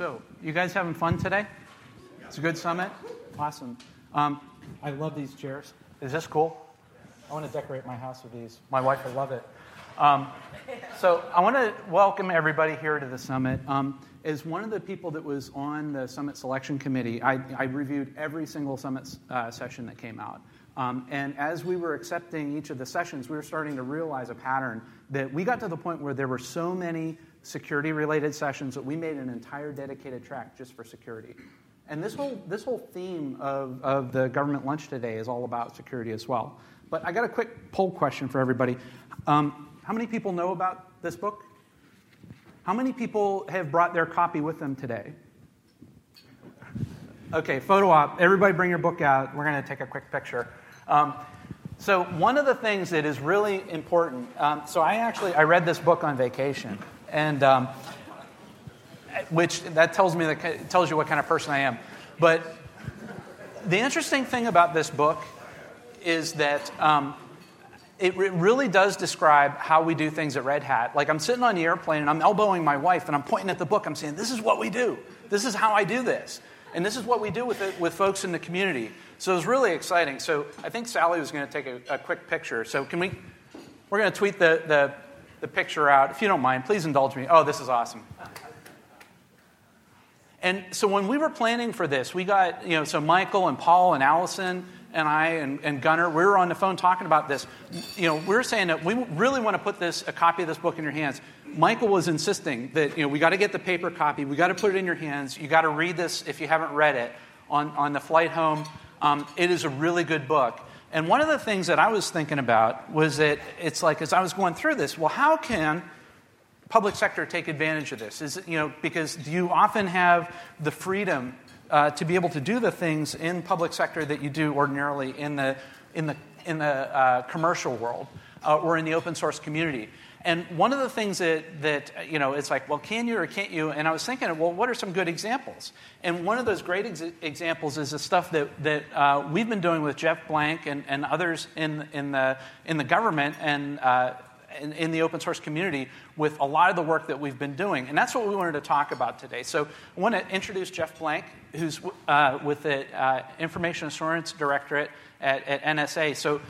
So, you guys having fun today? It's a good summit? Awesome. Um, I love these chairs. Is this cool? I want to decorate my house with these. My wife will love it. Um, so, I want to welcome everybody here to the summit. Um, as one of the people that was on the summit selection committee, I, I reviewed every single summit uh, session that came out. Um, and as we were accepting each of the sessions, we were starting to realize a pattern that we got to the point where there were so many security related sessions that we made an entire dedicated track just for security. And this whole, this whole theme of, of the government lunch today is all about security as well. But I got a quick poll question for everybody. Um, how many people know about this book? How many people have brought their copy with them today? Okay, photo op. Everybody bring your book out. We're going to take a quick picture. Um, so one of the things that is really important. Um, so I actually I read this book on vacation, and um, which that tells me that tells you what kind of person I am. But the interesting thing about this book is that um, it really does describe how we do things at Red Hat. Like I'm sitting on the airplane and I'm elbowing my wife and I'm pointing at the book. I'm saying, "This is what we do. This is how I do this." And this is what we do with, it, with folks in the community. So it was really exciting. So I think Sally was going to take a, a quick picture. So can we? We're going to tweet the, the, the picture out. If you don't mind, please indulge me. Oh, this is awesome. And so when we were planning for this, we got, you know, so Michael and Paul and Allison and I and, and Gunnar, we were on the phone talking about this. You know, we were saying that we really want to put this, a copy of this book in your hands. Michael was insisting that, you know, we got to get the paper copy, we got to put it in your hands, you got to read this if you haven't read it on, on the flight home. Um, it is a really good book. And one of the things that I was thinking about was that it's like, as I was going through this, well, how can public sector take advantage of this? Is it, you know, because you often have the freedom uh, to be able to do the things in public sector that you do ordinarily in the, in the, in the uh, commercial world uh, or in the open source community. And one of the things that, that, you know, it's like, well, can you or can't you? And I was thinking, well, what are some good examples? And one of those great ex- examples is the stuff that, that uh, we've been doing with Jeff Blank and, and others in, in, the, in the government and uh, in, in, the open source community with a lot of the work that we've been doing. And that's what we wanted to talk about today. So I want to introduce Jeff Blank, who's uh, with the uh, Information Assurance Directorate at, at NSA. So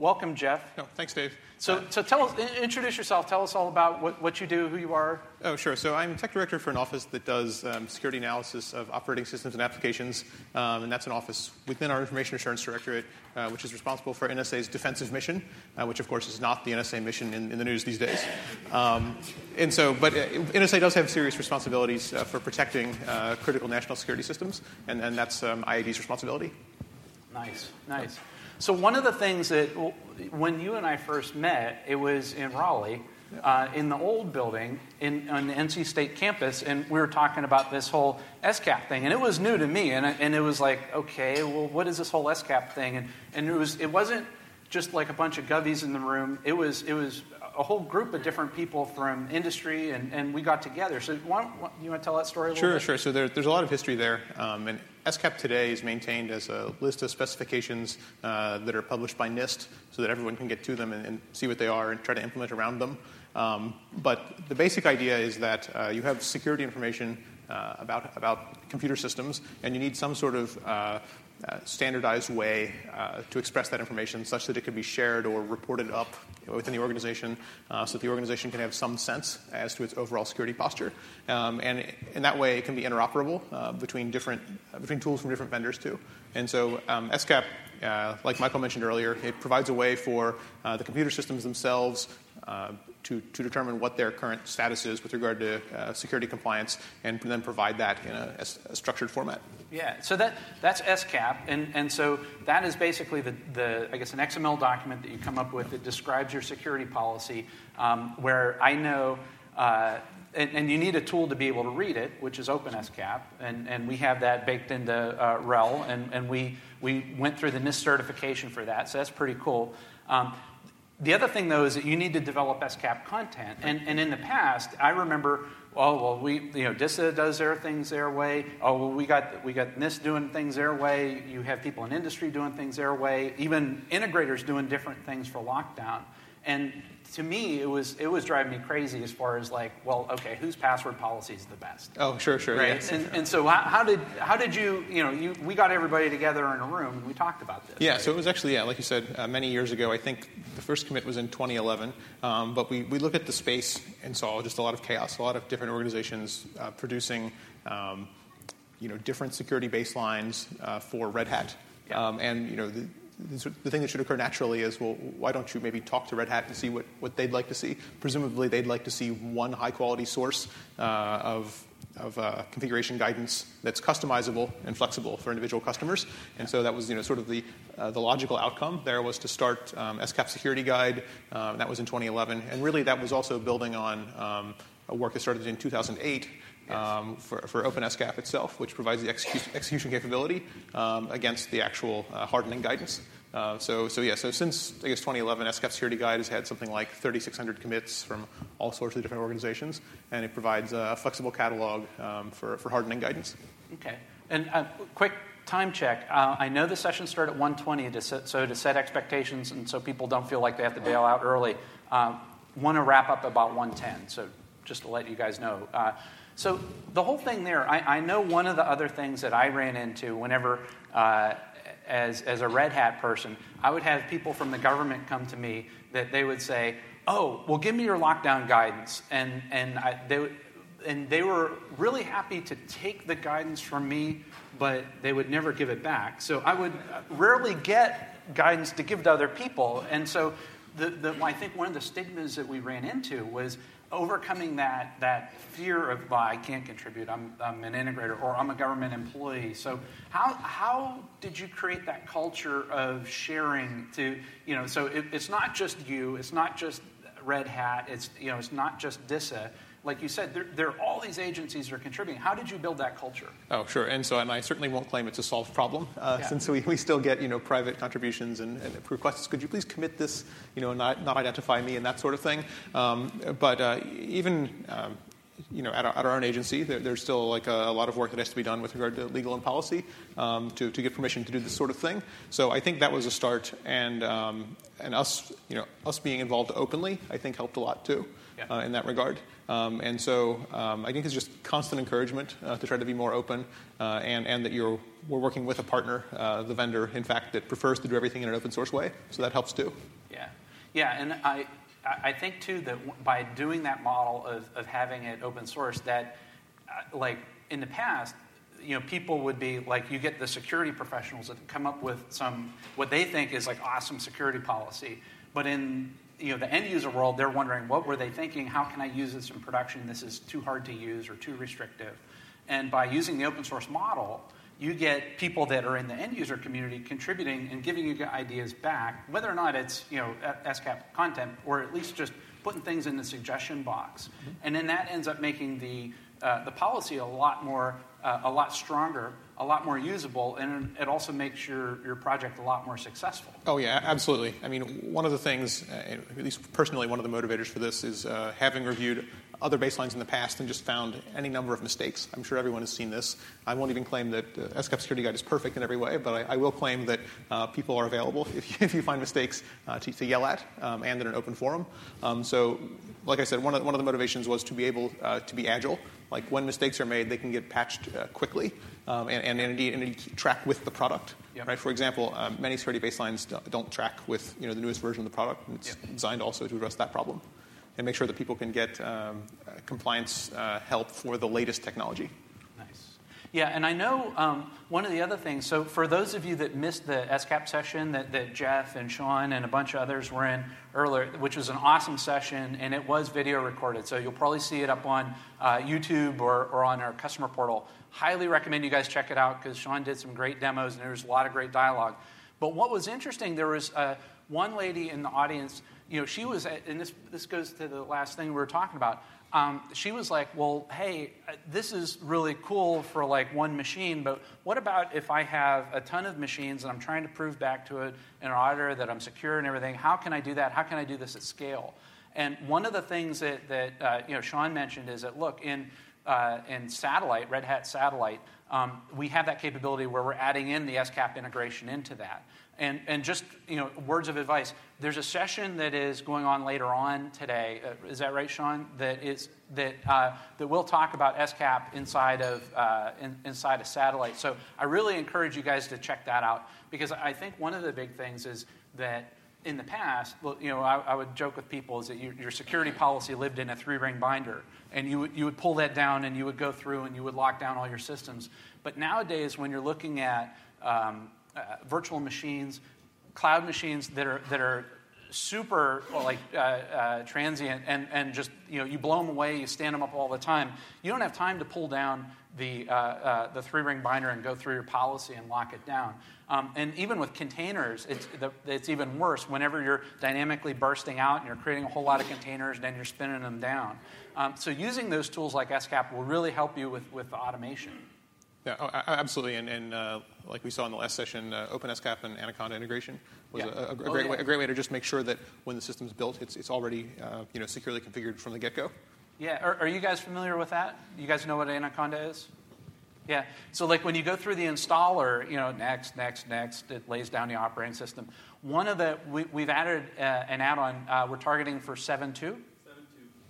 welcome, Jeff. No, thanks, Dave. So, so tell us, introduce yourself. Tell us all about what, what you do, who you are. Oh, sure. So I'm tech director for an office that does um, security analysis of operating systems and applications, um, and that's an office within our Information Assurance Directorate, uh, which is responsible for NSA's defensive mission, uh, which of course is not the NSA mission in, in the news these days. Um, and so, but uh, NSA does have serious responsibilities uh, for protecting uh, critical national security systems, and, and that's um, IAD's responsibility. Nice, nice. So, one of the things that when you and I first met, it was in Raleigh. Uh, in the old building in, on the NC State campus, and we were talking about this whole SCAP thing, and it was new to me, and, and it was like, okay, well, what is this whole SCAP thing? And, and it was it wasn't just like a bunch of govies in the room. It was it was a whole group of different people from industry, and, and we got together. So, why, why, you want to tell that story a little sure, bit? Sure, sure. So, there, there's a lot of history there. Um, and SCAP today is maintained as a list of specifications uh, that are published by NIST so that everyone can get to them and, and see what they are and try to implement around them. Um, but the basic idea is that uh, you have security information uh, about, about computer systems, and you need some sort of uh, standardized way uh, to express that information such that it can be shared or reported up within the organization uh, so that the organization can have some sense as to its overall security posture. Um, and in that way, it can be interoperable uh, between, different, uh, between tools from different vendors, too. And so um, SCAP, uh, like Michael mentioned earlier, it provides a way for the computer systems themselves uh, to, to determine what their current status is with regard to uh, security compliance and then provide that in a, structured format. Yeah, so that, that's SCAP, and, so that is basically the, the, I guess, an XML document that you come up with that describes your security policy, um, where I know, uh, and, you need a tool to be able to read it, which is OpenSCAP, and, we have that baked into uh, RHEL, and, we, we went through the NIST certification for that, so that's pretty cool. The other thing, though, is that you need to develop SCAP content. And, and in the past, I remember, oh, well, we, you know, DISA does their things their way. Oh, well, we got, we got NIST doing things their way. You have people in industry doing things their way. Even integrators doing different things for lockdown. And to me, it was it was driving me crazy as far as like, well, okay, whose password policy is the best? Oh, sure, sure, right. yeah. And, and so, how, how, did how did you you know you we got everybody together in a room and we talked about this. Yeah, right? so it was actually yeah, like you said, uh, many years ago. I think the first commit was in 2011, um, but we we looked at the space and saw just a lot of chaos, a lot of different organizations uh, producing. Um, you know, different security baselines uh, for Red Hat, Yeah. um, and you know, the, the thing that should occur naturally is, well, why don't you maybe talk to Red Hat and see what, what they'd like to see? Presumably, they'd like to see one high quality source uh, of, of uh, configuration guidance that's customizable and flexible for individual customers. And so that was you know, sort of the, uh, the logical outcome there was to start um, SCAP Security Guide. Um, that was in 2011. And really, that was also building on um, a work that started in 2008 um, for, for OpenSCAP itself, which provides the execu- execution capability um, against the actual uh, hardening guidance. Uh, so, so yeah, so since I guess 2011, SCAP Security Guide has had something like 3,600 commits from all sorts of different organizations, and it provides a flexible catalog um, for, for hardening guidance. Okay. And uh, quick time check. Uh, I know the session started at 1:20, to set, so to set expectations, and so people don't feel like they have to bail out early. Uh, Want to wrap up about 1:10. So just to let you guys know. So the whole thing there, I, I, know one of the other things that I ran into whenever, uh, as, as a Red Hat person, I would have people from the government come to me that they would say, oh, well, give me your lockdown guidance. And, and, I, they, and they were really happy to take the guidance from me, but they would never give it back. So I would rarely get guidance to give to other people. And so the, the, I think one of the stigmas that we ran into was overcoming that, that fear of, well, I can't contribute, I'm, I'm an integrator, or I'm a government employee. So, how, how did you create that culture of sharing to, you know, so it, it's not just you, it's not just Red Hat, it's, you know, it's not just DISA like you said, there, there, are all these agencies that are contributing. How did you build that culture? Oh, sure. And so, and I certainly won't claim it's a solved problem, uh, yeah. since we, we still get you know private contributions and, and, requests. Could you please commit this? You know, not not identify me and that sort of thing. Um, but uh, even um, you know, at our, at our, own agency, there, there's still like a, a, lot of work that has to be done with regard to legal and policy um, to, to get permission to do this sort of thing. So I think that was a start, and um, and us, you know, us being involved openly, I think helped a lot too. Uh, in that regard. Um, and so um, I think it's just constant encouragement uh, to try to be more open, uh, and and that you're we're working with a partner, uh, the vendor, in fact, that prefers to do everything in an open source way. So that helps too. Yeah, yeah, and I I think too that by doing that model of, of having it open source, that uh, like in the past, you know, people would be like, you get the security professionals that come up with some what they think is like awesome security policy, but in you know the end user world, they're wondering what were they thinking? How can I use this in production? This is too hard to use or too restrictive. And by using the open source model, you get people that are in the end user community contributing and giving you ideas back, whether or not it's you know SCAP content or at least just putting things in the suggestion box, mm-hmm. and then that ends up making the uh, the policy a lot more uh, a lot stronger, a lot more usable, and it also makes your your project a lot more successful. Oh yeah, absolutely. I mean, one of the things, uh, at least personally, one of the motivators for this is uh, having reviewed other baselines in the past and just found any number of mistakes. I'm sure everyone has seen this. I won't even claim that uh, SCAP Security Guide is perfect in every way, but I, I will claim that uh, people are available if you, if you find mistakes uh, to, to, yell at um, and in an open forum. Um, so, like I said, one of, one of the motivations was to be able uh, to be agile. Like when mistakes are made, they can get patched uh, quickly um, and, and, indeed, indeed, track with the product. Yep. Right? For example, um, many security baselines don't track with you know, the newest version of the product. And it's yep. designed also to address that problem and make sure that people can get um, compliance uh, help for the latest technology. Nice. Yeah, and I know um, one of the other things, so for those of you that missed the SCAP session that, that Jeff and Shawn and a bunch of others were in earlier, which was an awesome session, and it was video recorded, so you'll probably see it up on uh, YouTube or, or on our customer portal. Highly recommend you guys check it out because Shawn did some great demos and there was a lot of great dialogue. But what was interesting, there was uh, one lady in the audience you know, she was, and this, this goes to the last thing we were talking about. Um, she was like, well, hey, uh, this is really cool for like one machine, but what about if I have a ton of machines and I'm trying to prove back to it, an auditor that I'm secure and everything? How can I do that? How can I do this at scale? And one of the things that, that uh, you know, Shawn mentioned is that, look, in uh, and satellite, Red Hat Satellite, um, we have that capability where we're adding in the SCAP integration into that. And, and just you know, words of advice. There's a session that is going on later on today. Uh, is that right, Shawn? That is that uh, that we'll talk about SCAP inside of uh, in, inside a satellite. So I really encourage you guys to check that out because I think one of the big things is that in the past, you know, I, I, would joke with people is that your, your security policy lived in a three-ring binder, and you would, you would pull that down and you would go through and you would lock down all your systems. But nowadays, when you're looking at um, uh, virtual machines, cloud machines that are that are super like uh, uh, transient and, and just you know you blow them away you stand them up all the time. You don't have time to pull down the, uh, uh, the three ring binder and go through your policy and lock it down. Um, and even with containers it's, the, it's even worse whenever you're dynamically bursting out and you're creating a whole lot of containers and then you're spinning them down. Um, so using those tools like SCAP will really help you with, with automation. Yeah, oh, absolutely. And, and uh, like we saw in the last session, uh, OpenSCAP and Anaconda integration was yeah. a, a, a, great oh, yeah. way, a great way to just make sure that when the system's built, it's, it's already uh, you know, securely configured from the get go. Yeah, are, are, you guys familiar with that? You guys know what Anaconda is? Yeah, so like when you go through the installer, you know, next, next, next, it lays down the operating system. One of the, we, have added uh, an add on, uh, we're targeting for 7.2. 7.2.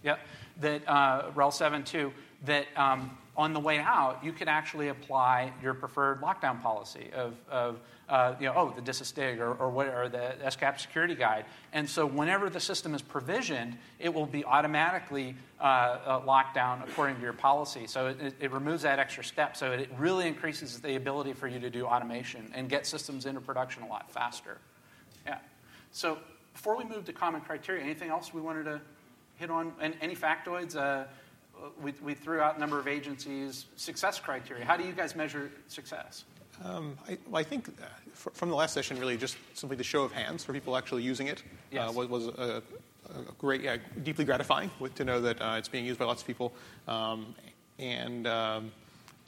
Yeah, that uh, RHEL 7.2 that um, on the way out, you can actually apply your preferred lockdown policy of, of uh, you know, oh, the DISA or, or, what, or the SCAP security guide. And so whenever the system is provisioned, it will be automatically uh, uh, locked down according to your policy. So it, it, removes that extra step. So it really increases the ability for you to do automation and get systems into production a lot faster. Yeah. So before we move to common criteria, anything else we wanted to hit on? And any factoids? Uh, we, we threw out a number of agencies, success criteria. How do you guys measure success? Um, I, well, I, think uh, from the last session, really just simply the show of hands for people actually using it uh, yes. uh, was, was a, a, great, yeah, deeply gratifying to know that uh, it's being used by lots of people. Um, and um,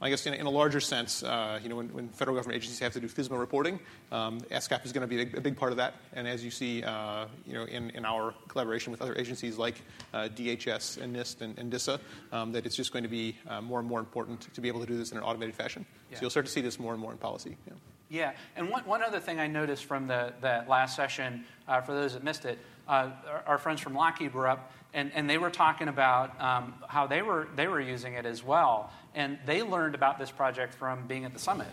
I guess in, in a larger sense, uh, you know, when, when, federal government agencies have to do FISMA reporting, um, SCAP is going to be a, a, big part of that. And as you see, uh, you know, in, in our collaboration with other agencies like uh, DHS and NIST and, and DISA, um, that it's just going to be uh, more and more important to be able to do this in an automated fashion. Yeah. So you'll start to see this more and more in policy. Yeah. Yeah, and one, one other thing I noticed from the, that last session, uh, for those that missed it, uh, our, our, friends from Lockheed were up, and, and they were talking about um, how they were, they were using it as well. And they learned about this project from being at the summit,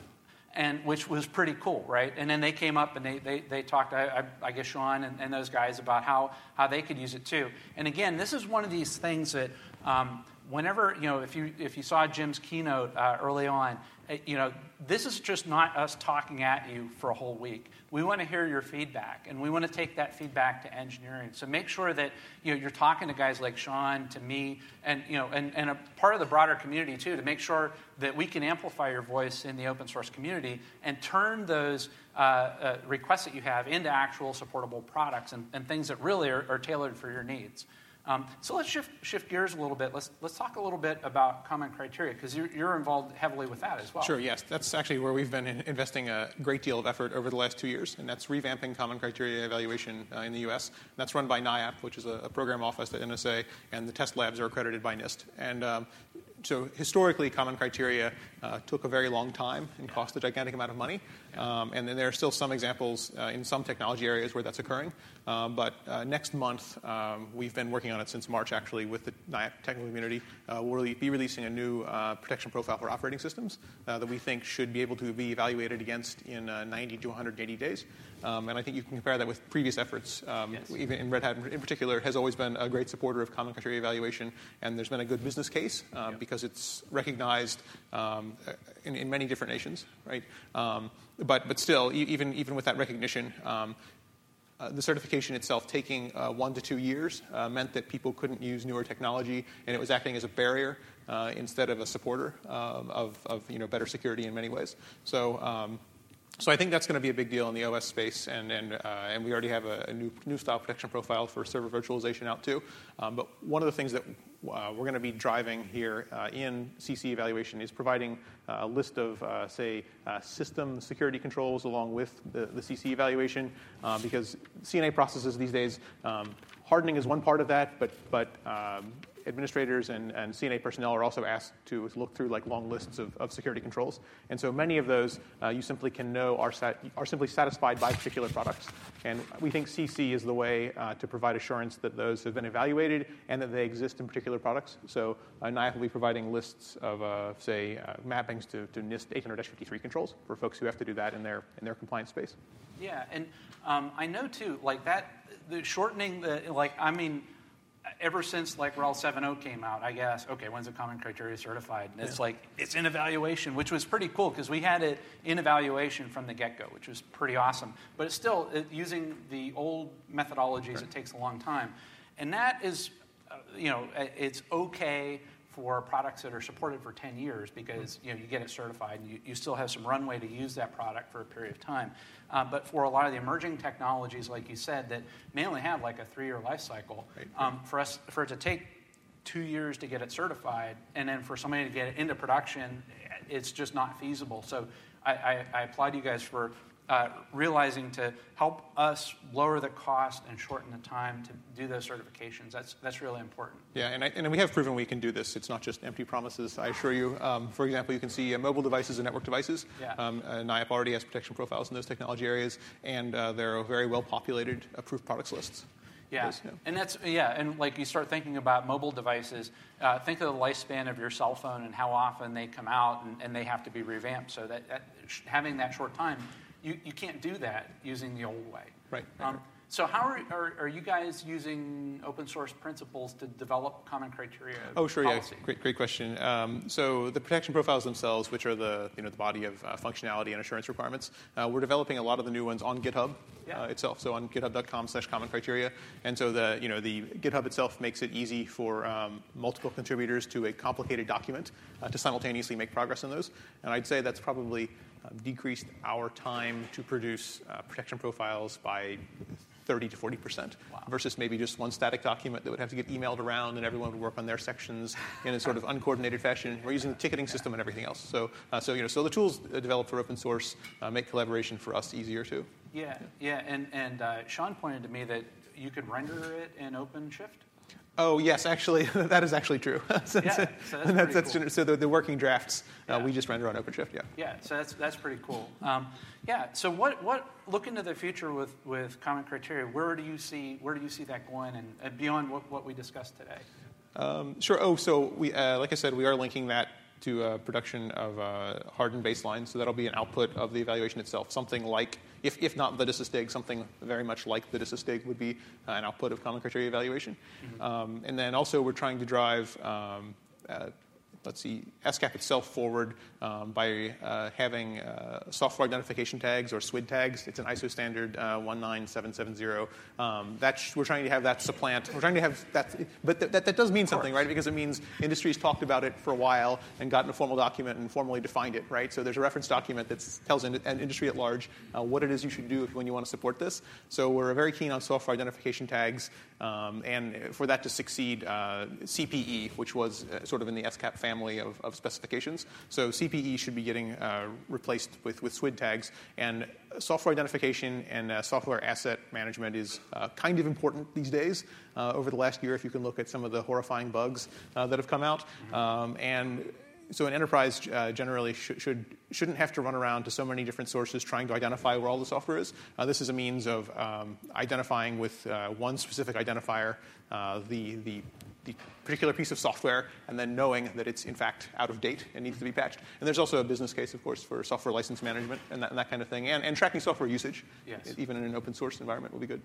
and, which was pretty cool, right? And then they came up and they, they, they talked, I, I, guess, Shawn and, and, those guys about how, how they could use it too. And again, this is one of these things that um, whenever, you know, if you, if you saw Jim's keynote uh, early on, you know, this is just not us talking at you for a whole week. We want to hear your feedback, and we want to take that feedback to engineering. So make sure that you know, you're talking to guys like Shawn, to me, and, you know, and, and a part of the broader community too, to make sure that we can amplify your voice in the open source community and turn those uh, uh, requests that you have into actual supportable products and, and things that really are, are tailored for your needs. Um, so let's shift, shift gears a little bit. Let's, let's talk a little bit about common criteria because you're, you're, involved heavily with that as well. Sure, yes. That's actually where we've been investing a great deal of effort over the last two years, and that's revamping common criteria evaluation uh, in the U.S. And that's run by NIAP, which is a, a, program office at NSA, and the test labs are accredited by NIST. And um, so historically, common criteria uh, took a very long time and cost a gigantic amount of money. Um, and then there are still some examples uh, in some technology areas where that's occurring. Um, but uh, next month, um, we've been working on it since March actually with the NIAP technical community. Uh, we'll be releasing a new uh, protection profile for operating systems uh, that we think should be able to be evaluated against in 90 to 180 days. Um, and I think you can compare that with previous efforts. Um, yes. Even in Red Hat in particular, has always been a great supporter of common criteria evaluation, and there's been a good business case uh, yep. because it's recognized um, in, in, many different nations, right? But but still, even even with that recognition. Um, uh, the certification itself taking uh, one to two years uh, meant that people couldn't use newer technology, and it was acting as a barrier uh, instead of a supporter um, of, of, you know, better security in many ways. So um, so I think that's going to be a big deal in the OS space, and and, uh, and we already have a, a, new new style protection profile for server virtualization out too. Um, but one of the things that uh, we're going to be driving here uh, in CC evaluation is providing uh, a list of, uh, say, uh, system security controls along with the, the CC evaluation, because C&A processes these days, um, hardening is one part of that, but but um, administrators and, and C&A personnel are also asked to look through like long lists of, of security controls. And so many of those uh, you simply can know are, sat, are simply satisfied by particular products. And we think CC is the way uh, to provide assurance that those have been evaluated and that they exist in particular products. So uh, NIAP will be providing lists of, uh, say, uh, mappings to, to NIST 800-53 controls for folks who have to do that in their, in their compliance space. Yeah, and um, I know too, like that, the shortening the, like, I mean, ever since like RHEL 7.0 came out, I guess, okay, when's the common criteria certified? And it's like, it's in evaluation, which was pretty cool because we had it in evaluation from the get go, which was pretty awesome. But it's still, it, using the old methodologies, right. it takes a long time. And that is, uh, you know, it's okay for products that are supported for 10 years because you know you get it certified and you, you still have some runway to use that product for a period of time. Uh, but for a lot of the emerging technologies, like you said, that may only have like a three-year life cycle, right. um, for us for it to take two years to get it certified and then for somebody to get it into production, it's just not feasible. So I, I, I applaud you guys for uh, realizing to help us lower the cost and shorten the time to do those certifications. That's, that's really important. Yeah, and, I, and we have proven we can do this. It's not just empty promises, I assure you. Um, for example, you can see uh, mobile devices and network devices. Yeah. Um, uh, NIAP already has protection profiles in those technology areas, and uh, they're very well populated approved products lists. Yeah. yeah. and that's yeah, and like you start thinking about mobile devices. Uh, think of the lifespan of your cell phone and how often they come out and, and they have to be revamped. So that, that having that short time you, you can't do that using the old way. Right. Um, so how are, are, are, you guys using open source principles to develop common criteria? Oh, sure, policy? yeah, great, great question. Um, so the protection profiles themselves, which are the you know the body of uh, functionality and assurance requirements, uh, we're developing a lot of the new ones on GitHub yeah. uh, itself. So on GitHub.com/slash common criteria, and so the you know the GitHub itself makes it easy for um, multiple contributors to a complicated document uh, to simultaneously make progress in those. And I'd say that's probably decreased our time to produce uh, protection profiles by 30 to 40 percent wow. versus maybe just one static document that would have to get emailed around and everyone would work on their sections in a sort of uncoordinated fashion. We're using the ticketing system and everything else. So, uh, so you know, so the tools developed for open source uh, make collaboration for us easier too. Yeah, yeah, yeah. and and uh, Shawn pointed to me that you could render it in OpenShift. Oh yes, actually, that is actually true. yeah, so that's, that's, that's cool. so the, the, working drafts uh, we just render on OpenShift. Yeah. Yeah, so that's that's pretty cool. Um, yeah. So what what look into the future with with common criteria? Where do you see where do you see that going, and, and beyond what, what we discussed today? Um, sure. Oh, so we uh, like I said, we are linking that to uh, production of uh, hardened baselines. So that'll be an output of the evaluation itself. Something like, if, if not the DISA something very much like the DISA would be uh, an output of common criteria evaluation. Mm-hmm. Um, and then also we're trying to drive um, uh, let's see, SCAP itself forward um, by uh, having uh, software identification tags or SWID tags. It's an ISO standard uh, 19770. Um, that's, we're trying to have that supplant. We're trying to have that, but th- that, that does mean something, right? Because it means industry's talked about it for a while and gotten a formal document and formally defined it, right? So there's a reference document that tells in, an industry at large uh, what it is you should do if, when you want to support this. So we're very keen on software identification tags, um, and for that to succeed, uh, CPE, which was uh, sort of in the SCAP family family of, of specifications. So CPE should be getting uh, replaced with, with SWID tags. And software identification and uh, software asset management is uh, kind of important these days. Uh, over the last year, if you can look at some of the horrifying bugs uh, that have come out. Um, and so an enterprise uh, generally sh- should shouldn't have to run around to so many different sources trying to identify where all the software is. This is a means of um, identifying with one specific identifier the the the particular piece of software and then knowing that it's in fact out of date and needs to be patched. And there's also a business case, of course, for software license management and that, and that kind of thing, and, and tracking software usage, yes. even in an open source environment, will be good.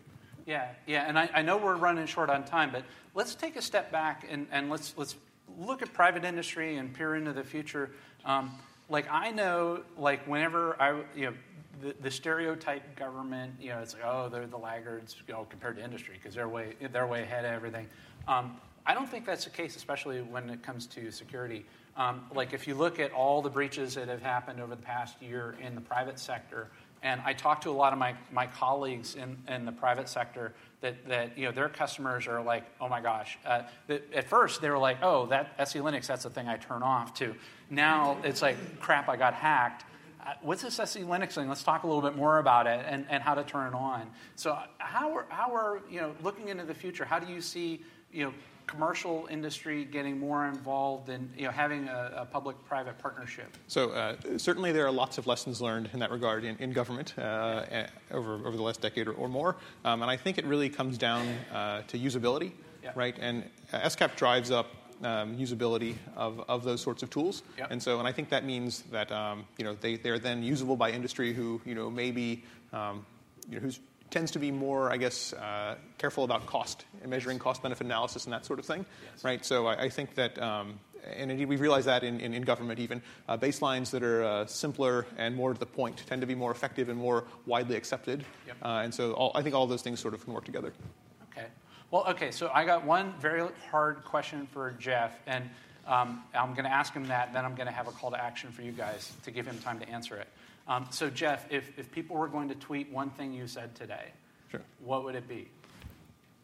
Yeah, yeah, and I, I, know we're running short on time, but let's take a step back and, and let's let's look at private industry and peer into the future. Um, like I know, like whenever I, you know, the, the, stereotype government, you know, it's like, oh, they're the laggards, you know, compared to industry because they're way they're way ahead of everything. Um, I don't think that's the case, especially when it comes to security. Um, like if you look at all the breaches that have happened over the past year in the private sector, and I talk to a lot of my, my colleagues in, in the private sector that, that you know their customers are like, oh my gosh. Uh, at first they were like, oh, that SELinux, that's the thing I turn off to. Now it's like, crap, I got hacked. Uh, what's this SELinux thing? Let's talk a little bit more about it and, and how to turn it on. So how are, how are you know looking into the future? How do you see you know commercial industry getting more involved in you know, having a, a public-private partnership? So uh, certainly there are lots of lessons learned in that regard in, in government uh, over, over the last decade or, or more. Um, and I think it really comes down uh, to usability, yeah. right? And SCAP drives up um, usability of, of those sorts of tools. Yep. And so, and I think that means that um, you know they they're then usable by industry who you know maybe um, you know, who's tends to be more, I guess, uh, careful about cost and measuring cost benefit analysis and that sort of thing, yes. right? So I, I think that, um, and indeed we've realized that in, in, in government even, uh, baselines that are uh, simpler and more to the point tend to be more effective and more widely accepted. Yep. Uh, and so all, I think all those things sort of can work together. Okay. Well, okay, so I got one very hard question for Jeff, and um, I'm going to ask him that, then I'm going to have a call to action for you guys to give him time to answer it. Um, so, Jeff, if, if people were going to tweet one thing you said today, sure. what would it be?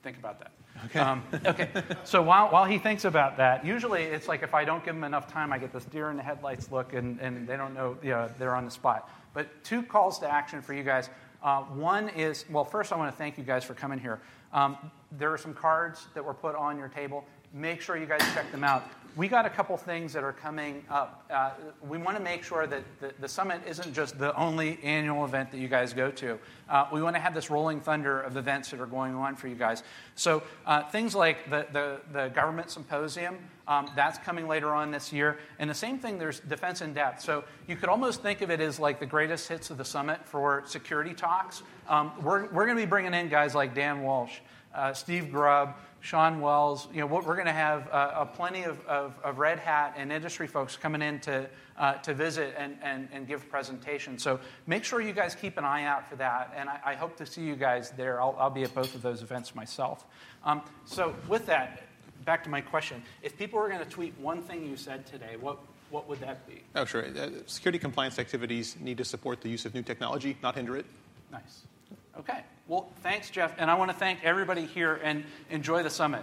Think about that. Okay. Um, okay. So while, while he thinks about that, usually it's like if I don't give him enough time, I get this deer in the headlights look, and, and they don't know, you know, they're on the spot. But two calls to action for you guys. Uh, one is, well, first I want to thank you guys for coming here. Um, there are some cards that were put on your table. Make sure you guys check them out we got a couple things that are coming up. Uh, we want to make sure that the, the, summit isn't just the only annual event that you guys go to. Uh, we want to have this rolling thunder of events that are going on for you guys. So uh, things like the, the, the government symposium, um, that's coming later on this year. And the same thing, there's defense in depth. So you could almost think of it as like the greatest hits of the summit for security talks. Um, we're we're going to be bringing in guys like Dan Walsh, uh, Steve Grubb, Shawn Wells. You know, we're going to have uh, plenty of, of, of, Red Hat and industry folks coming in to, uh, to visit and, and, and give presentations. So make sure you guys keep an eye out for that. And I, I hope to see you guys there. I'll, I'll, be at both of those events myself. Um, so with that, back to my question. If people were going to tweet one thing you said today, what, what would that be? Oh, sure. Uh, security compliance activities need to support the use of new technology, not hinder it. Nice. Okay. Well, thanks, Jeff. And I want to thank everybody here and enjoy the summit.